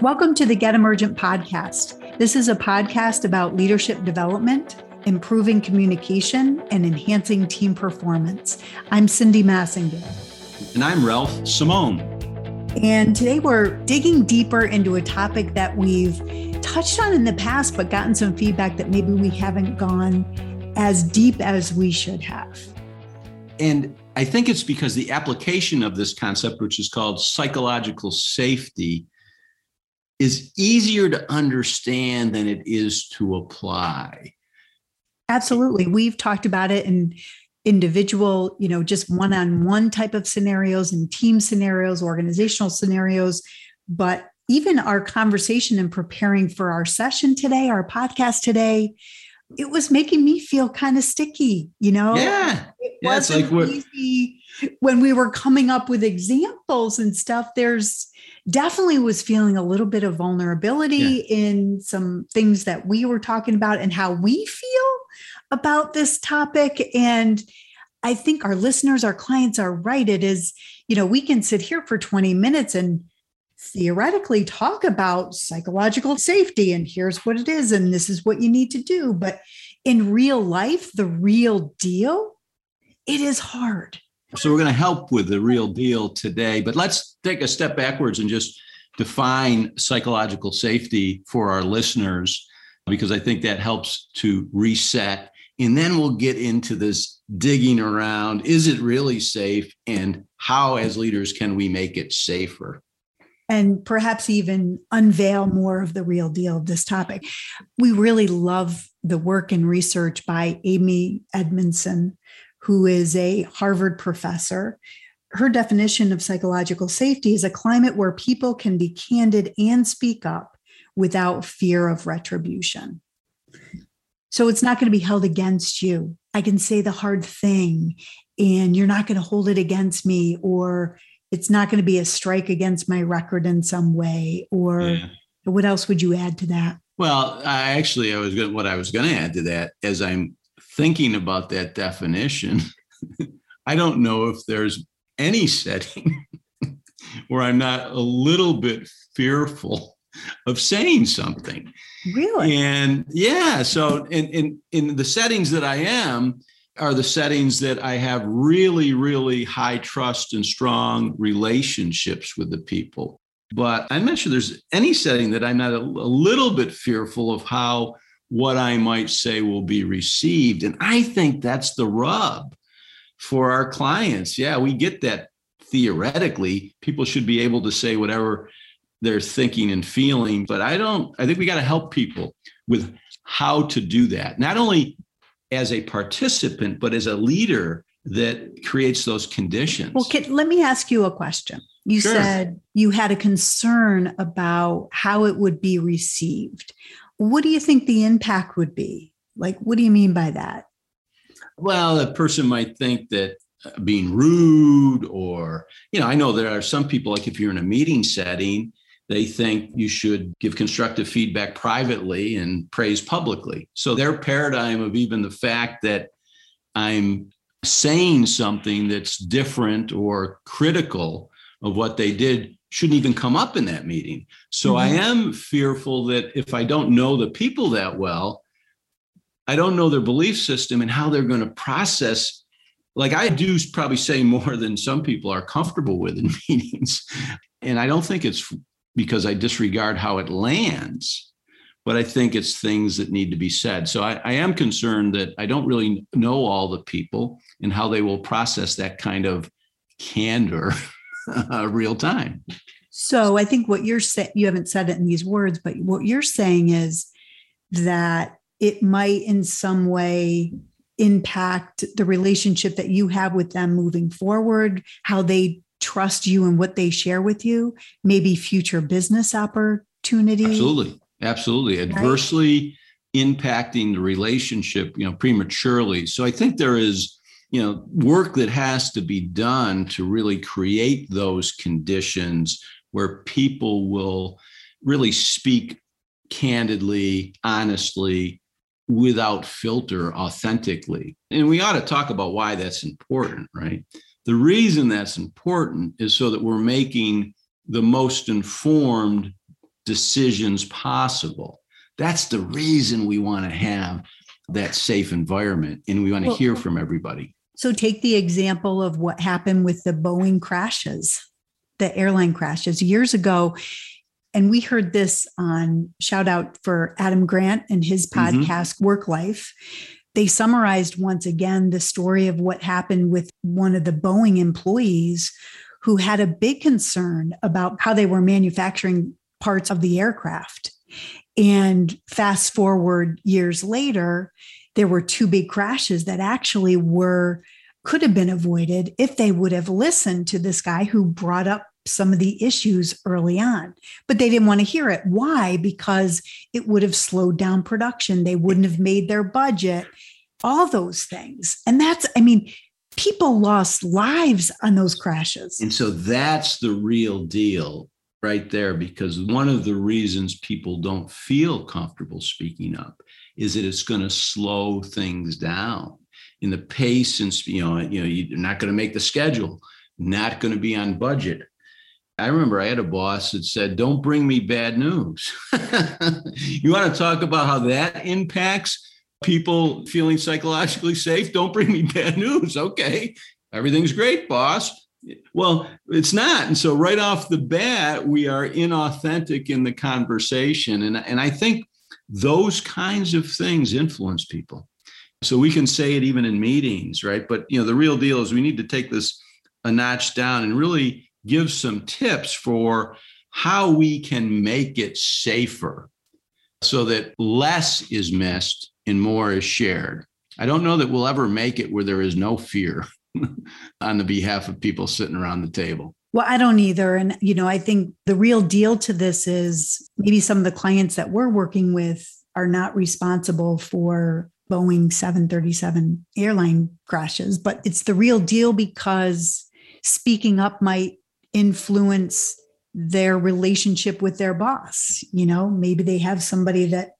Welcome to the Get Emergent podcast. This is a podcast about leadership development, improving communication, and enhancing team performance. I'm Cindy Massinger. And I'm Ralph Simone. And today we're digging deeper into a topic that we've touched on in the past, but gotten some feedback that maybe we haven't gone as deep as we should have. And I think it's because the application of this concept, which is called psychological safety, is easier to understand than it is to apply. Absolutely. We've talked about it in individual, you know, just one on one type of scenarios and team scenarios, organizational scenarios. But even our conversation and preparing for our session today, our podcast today, it was making me feel kind of sticky, you know? Yeah. It yeah, wasn't like easy when we were coming up with examples and stuff. There's definitely was feeling a little bit of vulnerability yeah. in some things that we were talking about and how we feel about this topic. And I think our listeners, our clients are right. It is, you know, we can sit here for 20 minutes and theoretically talk about psychological safety and here's what it is and this is what you need to do. But in real life, the real deal, it is hard. So we're going to help with the real deal today, but let's take a step backwards and just define psychological safety for our listeners because I think that helps to reset. And then we'll get into this digging around is it really safe and how as leaders can we make it safer? and perhaps even unveil more of the real deal of this topic. We really love the work and research by Amy Edmondson, who is a Harvard professor. Her definition of psychological safety is a climate where people can be candid and speak up without fear of retribution. So it's not going to be held against you. I can say the hard thing and you're not going to hold it against me, or it's not going to be a strike against my record in some way. Or yeah. what else would you add to that? Well, I actually, I was going what I was going to add to that as I'm thinking about that definition, I don't know if there's any setting where I'm not a little bit fearful of saying something. Really? And yeah, so in in in the settings that I am are the settings that I have really really high trust and strong relationships with the people. But I'm not sure there's any setting that I'm not a, a little bit fearful of how what I might say will be received. And I think that's the rub for our clients. Yeah, we get that theoretically. People should be able to say whatever they're thinking and feeling. But I don't, I think we got to help people with how to do that, not only as a participant, but as a leader that creates those conditions. Well, can, let me ask you a question. You sure. said you had a concern about how it would be received. What do you think the impact would be? Like, what do you mean by that? Well, a person might think that uh, being rude, or, you know, I know there are some people, like if you're in a meeting setting, they think you should give constructive feedback privately and praise publicly. So their paradigm of even the fact that I'm saying something that's different or critical of what they did shouldn't even come up in that meeting. So mm-hmm. I am fearful that if I don't know the people that well, I don't know their belief system and how they're going to process. Like I do probably say more than some people are comfortable with in meetings. And I don't think it's because I disregard how it lands, but I think it's things that need to be said. So I, I am concerned that I don't really know all the people and how they will process that kind of candor uh, real time. So I think what you're saying, you haven't said it in these words, but what you're saying is that it might in some way impact the relationship that you have with them moving forward, how they trust you and what they share with you, maybe future business opportunities. Absolutely. Absolutely. Right? Adversely impacting the relationship, you know, prematurely. So I think there is you know work that has to be done to really create those conditions where people will really speak candidly honestly without filter authentically and we ought to talk about why that's important right the reason that's important is so that we're making the most informed decisions possible. That's the reason we want to have that safe environment and we want to well, hear from everybody. So, take the example of what happened with the Boeing crashes, the airline crashes years ago. And we heard this on shout out for Adam Grant and his mm-hmm. podcast, mm-hmm. Work Life. They summarized once again the story of what happened with one of the Boeing employees who had a big concern about how they were manufacturing parts of the aircraft. And fast forward years later, there were two big crashes that actually were could have been avoided if they would have listened to this guy who brought up some of the issues early on. But they didn't want to hear it. Why? Because it would have slowed down production. They wouldn't have made their budget, all those things. And that's, I mean, people lost lives on those crashes. And so that's the real deal right there, because one of the reasons people don't feel comfortable speaking up is that it's going to slow things down. In the pace and you know you know you're not going to make the schedule not going to be on budget. I remember i had a boss that said don't bring me bad news. You want to talk about how that impacts people feeling psychologically safe? Don't bring me bad news. Okay. Everything's great boss well it's not and so right off the bat we are inauthentic in the conversation and, and i think those kinds of things influence people so we can say it even in meetings, right? But you know, the real deal is we need to take this a notch down and really give some tips for how we can make it safer so that less is missed and more is shared. I don't know that we'll ever make it where there is no fear on the behalf of people sitting around the table. Well, I don't either. And, you know, I think the real deal to this is maybe some of the clients that we're working with are not responsible for Boeing 737 airline crashes, but it's the real deal because speaking up might influence their relationship with their boss. You know, maybe they have somebody that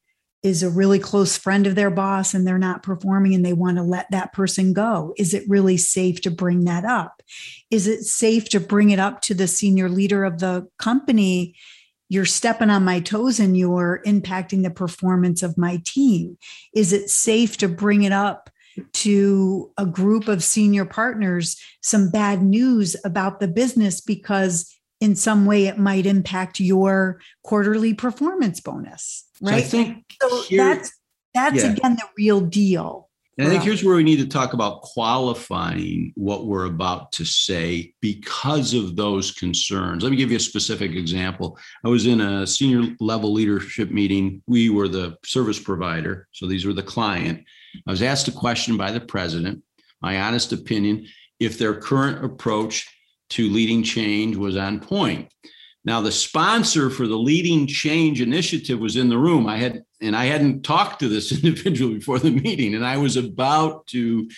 is a really close friend of their boss and they're not performing and they want to let that person go. Is it really safe to bring that up? Is it safe to bring it up to the senior leader of the company you're stepping on my toes and you're impacting the performance of my team? Is it safe to bring it up to a group of senior partners some bad news about the business because in some way it might impact your quarterly performance bonus right so i think so here, that's that's yeah. again the real deal and I think here's where we need to talk about qualifying what we're about to say because of those concerns. Let me give you a specific example. I was in a senior level leadership meeting. We were the service provider, so these were the client. I was asked a question by the president, my honest opinion, if their current approach to leading change was on point. Now, the sponsor for the Leading Change initiative was in the room. I had, and I hadn't talked to this individual before the meeting, and I was about to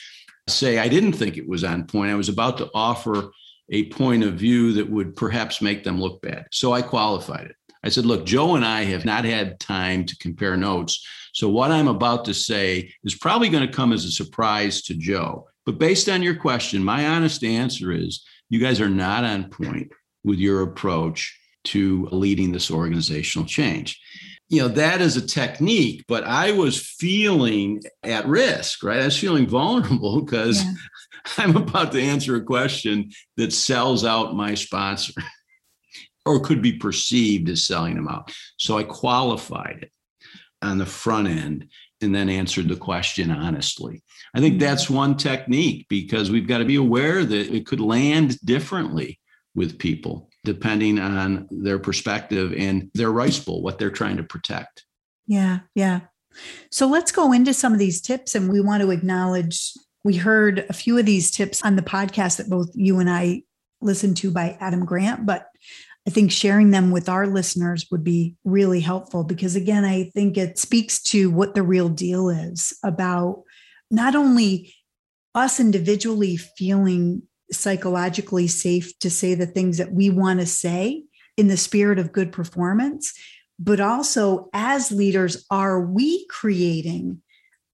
say I didn't think it was on point. I was about to offer a point of view that would perhaps make them look bad. So I qualified it. I said, look, Joe and I have not had time to compare notes. So what I'm about to say is probably going to come as a surprise to Joe. But based on your question, my honest answer is you guys are not on point with your approach to leading this organizational change. You know, that is a technique, but I was feeling at risk, right? I was feeling vulnerable because yeah. I'm about to answer a question that sells out my sponsor or could be perceived as selling them out. So I qualified it on the front end and then answered the question honestly. I think mm-hmm. that's one technique because we've got to be aware that it could land differently with people depending on their perspective and their rice bowl, what they're trying to protect. Yeah, yeah. So let's go into some of these tips. And we want to acknowledge we heard a few of these tips on the podcast that both you and I listened to by Adam Grant, but I think sharing them with our listeners would be really helpful because, again, I think it speaks to what the real deal is about not only us individually feeling psychologically safe to say the things that we want to say in the spirit of good performance. But also, as leaders, are we creating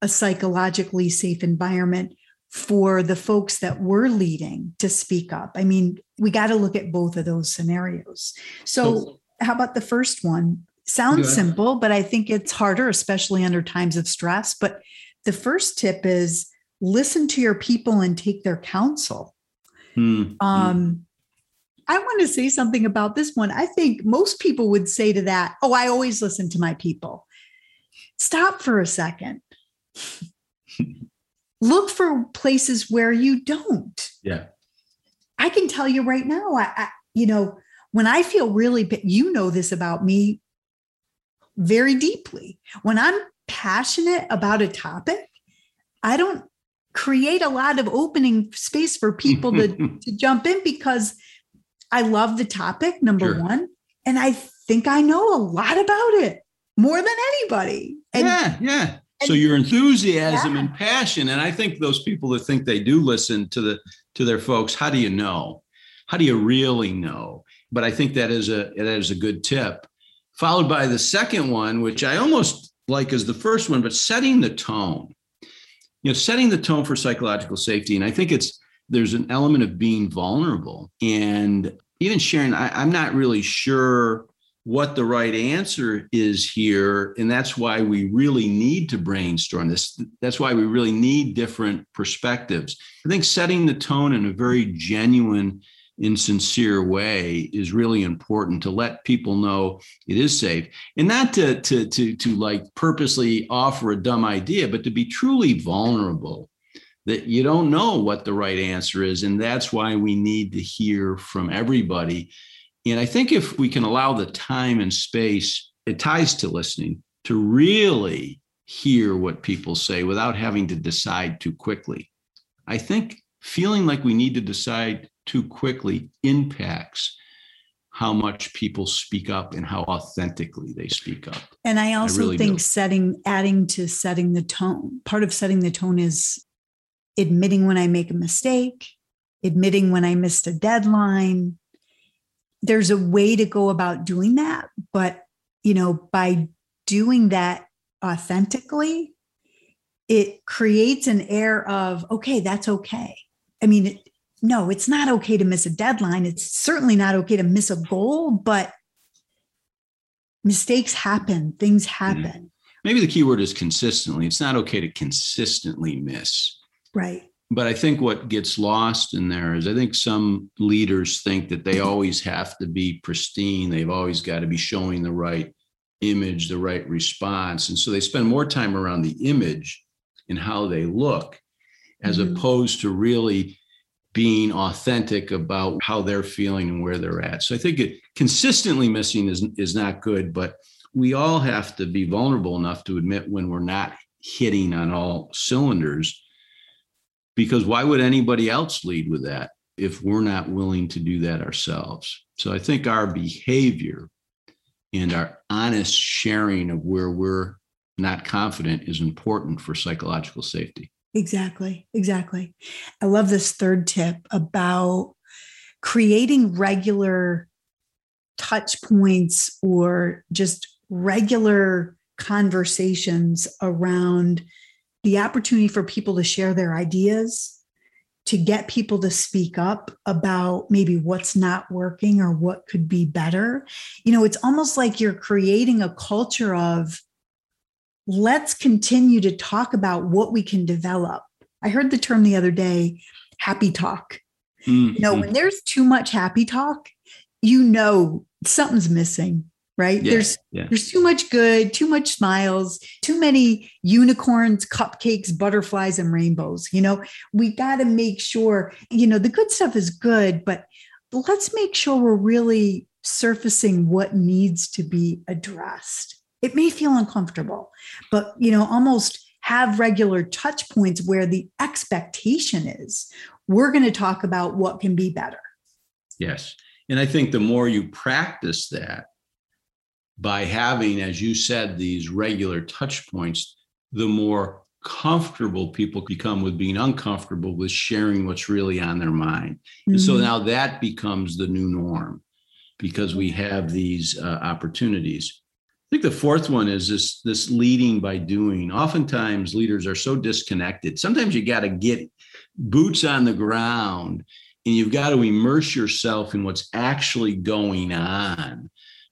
a psychologically safe environment for the folks that we're leading to speak up? I mean, we got to look at both of those scenarios. So, how about the first one? Sounds simple, but I think it's harder, especially under times of stress. But the first tip is listen to your people and take their counsel. Mm-hmm. Um, I want to say something about this one. I think most people would say to that, Oh, I always listen to my people. Stop for a second. Look for places where you don't. Yeah. I can tell you right now, I, I you know, when I feel really, you know this about me very deeply. When I'm passionate about a topic, I don't create a lot of opening space for people to, to jump in because I love the topic, number sure. one. And I think I know a lot about it more than anybody. And, yeah, yeah. So your enthusiasm yeah. and passion. And I think those people that think they do listen to the to their folks, how do you know? How do you really know? But I think that is a that is a good tip. Followed by the second one, which I almost like as the first one, but setting the tone. You know, setting the tone for psychological safety. And I think it's there's an element of being vulnerable and even sharing. I, I'm not really sure what the right answer is here and that's why we really need to brainstorm this. That's why we really need different perspectives. I think setting the tone in a very genuine and sincere way is really important to let people know it is safe. And not to to to to like purposely offer a dumb idea but to be truly vulnerable that you don't know what the right answer is and that's why we need to hear from everybody and I think if we can allow the time and space, it ties to listening to really hear what people say without having to decide too quickly. I think feeling like we need to decide too quickly impacts how much people speak up and how authentically they speak up. And I also I really think do. setting, adding to setting the tone, part of setting the tone is admitting when I make a mistake, admitting when I missed a deadline, there's a way to go about doing that but you know by doing that authentically it creates an air of okay that's okay. I mean it, no it's not okay to miss a deadline. It's certainly not okay to miss a goal but mistakes happen things mm-hmm. happen. Maybe the key word is consistently. It's not okay to consistently miss. Right but I think what gets lost in there is I think some leaders think that they always have to be pristine. They've always got to be showing the right image, the right response. And so they spend more time around the image and how they look as mm-hmm. opposed to really being authentic about how they're feeling and where they're at. So I think it, consistently missing is, is not good, but we all have to be vulnerable enough to admit when we're not hitting on all cylinders because why would anybody else lead with that if we're not willing to do that ourselves? So I think our behavior and our honest sharing of where we're not confident is important for psychological safety. Exactly. Exactly. I love this third tip about creating regular touch points or just regular conversations around the opportunity for people to share their ideas, to get people to speak up about maybe what's not working or what could be better. You know, it's almost like you're creating a culture of let's continue to talk about what we can develop. I heard the term the other day happy talk. Mm-hmm. You know, when there's too much happy talk, you know something's missing right? Yeah, there's yeah. there's too much good too much smiles too many unicorns cupcakes butterflies and rainbows you know? We got to make sure you know the good stuff is good but let's make sure we're really surfacing what needs to be addressed. It may feel uncomfortable but you know almost have regular touch points where the expectation is we're going to talk about what can be better. Yes and i think the more you practice that by having, as you said, these regular touch points, the more comfortable people become with being uncomfortable with sharing what's really on their mind. Mm-hmm. And so mm-hmm. now that becomes the new norm because we have these uh, opportunities. I think the fourth one is this this leading by doing. Oftentimes leaders are so disconnected. Sometimes you got to get boots on the ground and you've got to immerse yourself in what's actually going on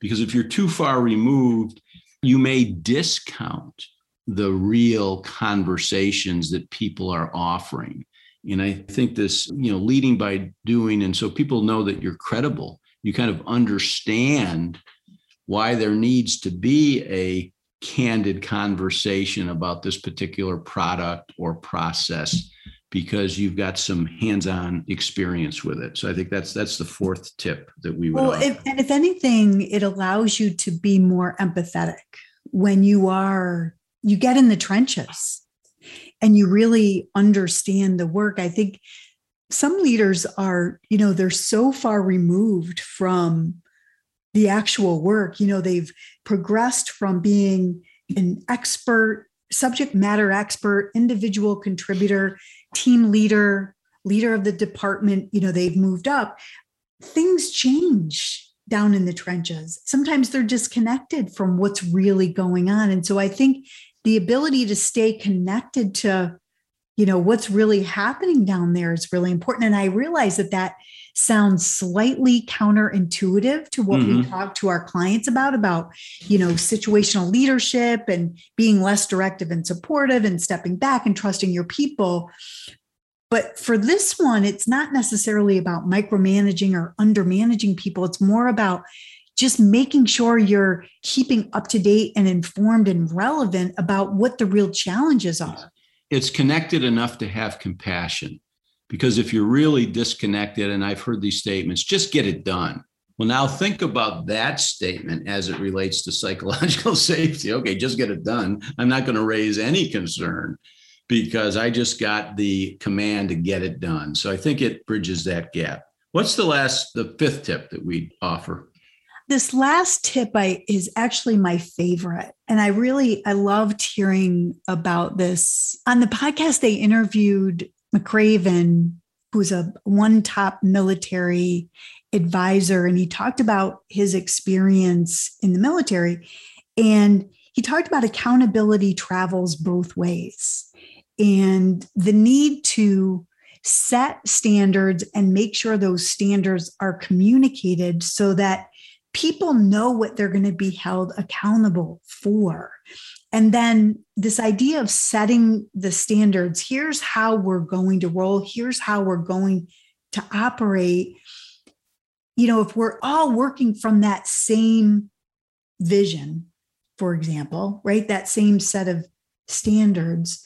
because if you're too far removed, you may discount the real conversations that people are offering. And I think this, you know, leading by doing, and so people know that you're credible. You kind of understand why there needs to be a candid conversation about this particular product or process because you've got some hands-on experience with it. So I think that's that's the fourth tip that we would. Well, if, and if anything, it allows you to be more empathetic when you are you get in the trenches and you really understand the work. I think some leaders are, you know, they're so far removed from the actual work. You know, they've progressed from being an expert, subject matter expert, individual contributor, team leader, leader of the department. You know, they've moved up. Things change down in the trenches. Sometimes they're disconnected from what's really going on. And so I think the ability to stay connected to you know what's really happening down there is really important and i realize that that sounds slightly counterintuitive to what mm-hmm. we talk to our clients about about you know situational leadership and being less directive and supportive and stepping back and trusting your people but for this one it's not necessarily about micromanaging or undermanaging people it's more about just making sure you're keeping up to date and informed and relevant about what the real challenges are. It's connected enough to have compassion because if you're really disconnected, and I've heard these statements, just get it done. Well, now think about that statement as it relates to psychological safety. Okay, just get it done. I'm not going to raise any concern because I just got the command to get it done. So I think it bridges that gap. What's the last, the fifth tip that we offer? this last tip I is actually my favorite. And I really I loved hearing about this. On the podcast, they interviewed McRaven, who's a one top military advisor, and he talked about his experience in the military. And he talked about accountability travels both ways and the need to set standards and make sure those standards are communicated so that people know what they're going to be held accountable for. And then this idea of setting the standards here's how we're going to roll, here's how we're going to operate. You know, if we're all working from that same vision, for example, right, that same set of standards,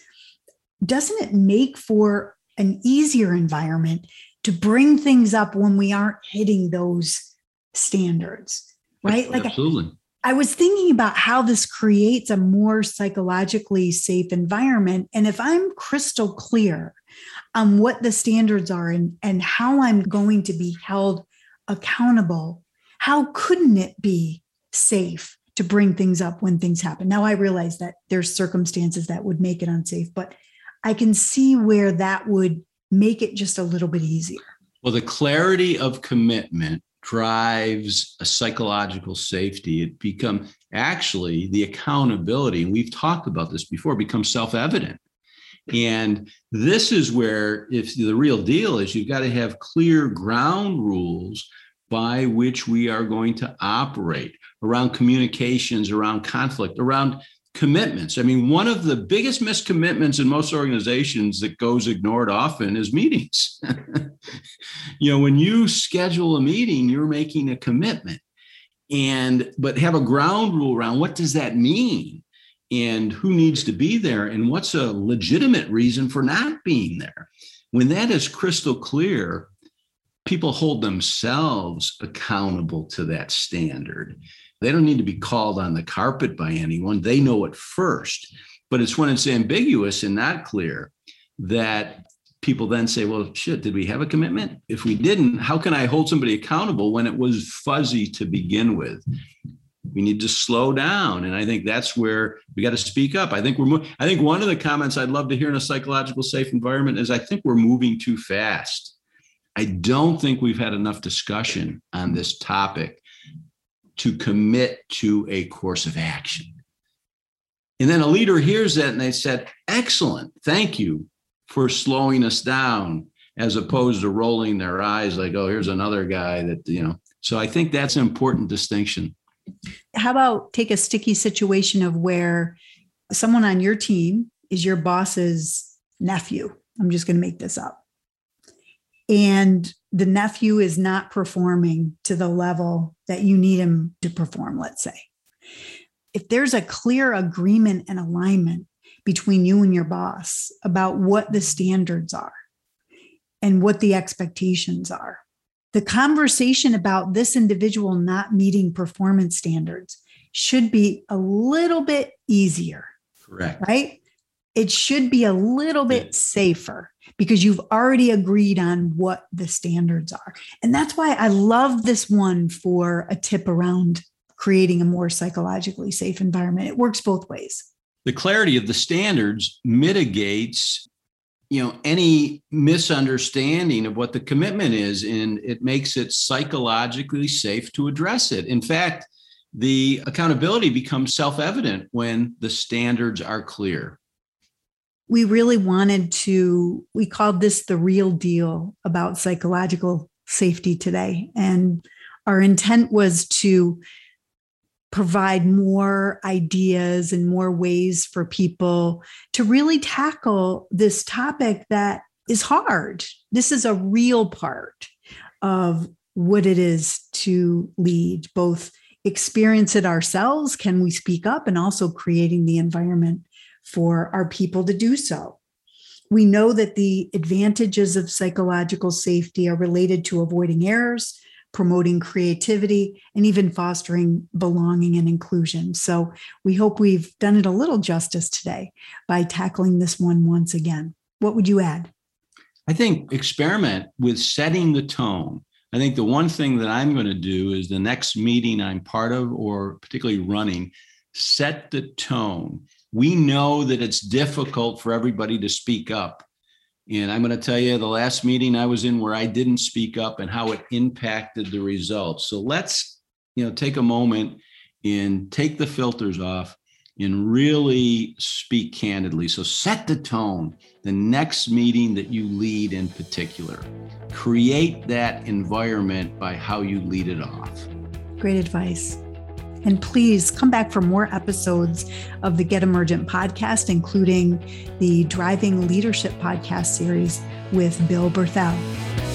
doesn't it make for an easier environment to bring things up when we aren't hitting those standards, right? Like absolutely. I, was thinking about how this creates a more psychologically safe environment. And if I'm crystal clear on what the standards are and, and how I'm going to be held accountable, how couldn't it be safe to bring things up when things happen? Now I realize that there's circumstances that would make it unsafe, but I can see where that would make it just a little bit easier. Well, the clarity of commitment drives a psychological safety. It become actually the accountability and we've talked about this before becomes self-evident. And this is where if the real deal is you've got to have clear ground rules by which we are going to operate around communications around conflict around commitments. I mean, one of the biggest miscommitments in most organizations that goes ignored often is meetings. you know, when you schedule a meeting, you're making a commitment. And but have a ground rule around what does that mean? And who needs to be there and what's a legitimate reason for not being there? When that is crystal clear, people hold themselves accountable to that standard. They don't need to be called on the carpet by anyone. They know it first. But it's when it's ambiguous and not clear that people then say, well, shit, did we have a commitment? If we didn't, how can I hold somebody accountable when it was fuzzy to begin with? We need to slow down. And I think that's where we got to speak up. I think we're, mo- I think one of the comments I'd love to hear in a psychological safe environment is I think we're moving too fast. I don't think we've had enough discussion on this topic to commit to a course of action. And then a leader hears that and they said, Excellent, thank you for slowing us down, as opposed to rolling their eyes like, oh, here's another guy that, you know. So I think that's an important distinction. How about take a sticky situation of where someone on your team is your boss's nephew? I'm just going to make this up. And the nephew is not performing to the level that you need him to perform, let's say. If there's a clear agreement and alignment between you and your boss about what the standards are and what the expectations are, the conversation about this individual not meeting performance standards should be a little bit easier. Correct. Right? It should be a little bit safer because you've already agreed on what the standards are. And that's why I love this one for a tip around creating a more psychologically safe environment. It works both ways. The clarity of the standards mitigates you know any misunderstanding of what the commitment is and it makes it psychologically safe to address it in fact the accountability becomes self-evident when the standards are clear we really wanted to we called this the real deal about psychological safety today and our intent was to provide more ideas and more ways for people to really tackle this topic that is hard. This is a real part of what it is to lead, both experience it ourselves, can we speak up, and also creating the environment for our people to do so. We know that the advantages of psychological safety are related to avoiding errors, promoting creativity, and even fostering belonging and inclusion. So we hope we've done it a little justice today by tackling this one once again. What would you add? I think experiment with setting the tone. I think the one thing that I'm going to do is the next meeting I'm part of or particularly running, set the tone. We know that it's difficult for everybody to speak up. And I'm going to tell you the last meeting I was in where I didn't speak up and how it impacted the results. So let's, you know, take a moment and take the filters off and really speak candidly. So set the tone the next meeting that you lead in particular. Create that environment by how you lead it off. Great advice. And please come back for more episodes of the Get Emergent podcast, including the Driving Leadership podcast series with Bill Berthel.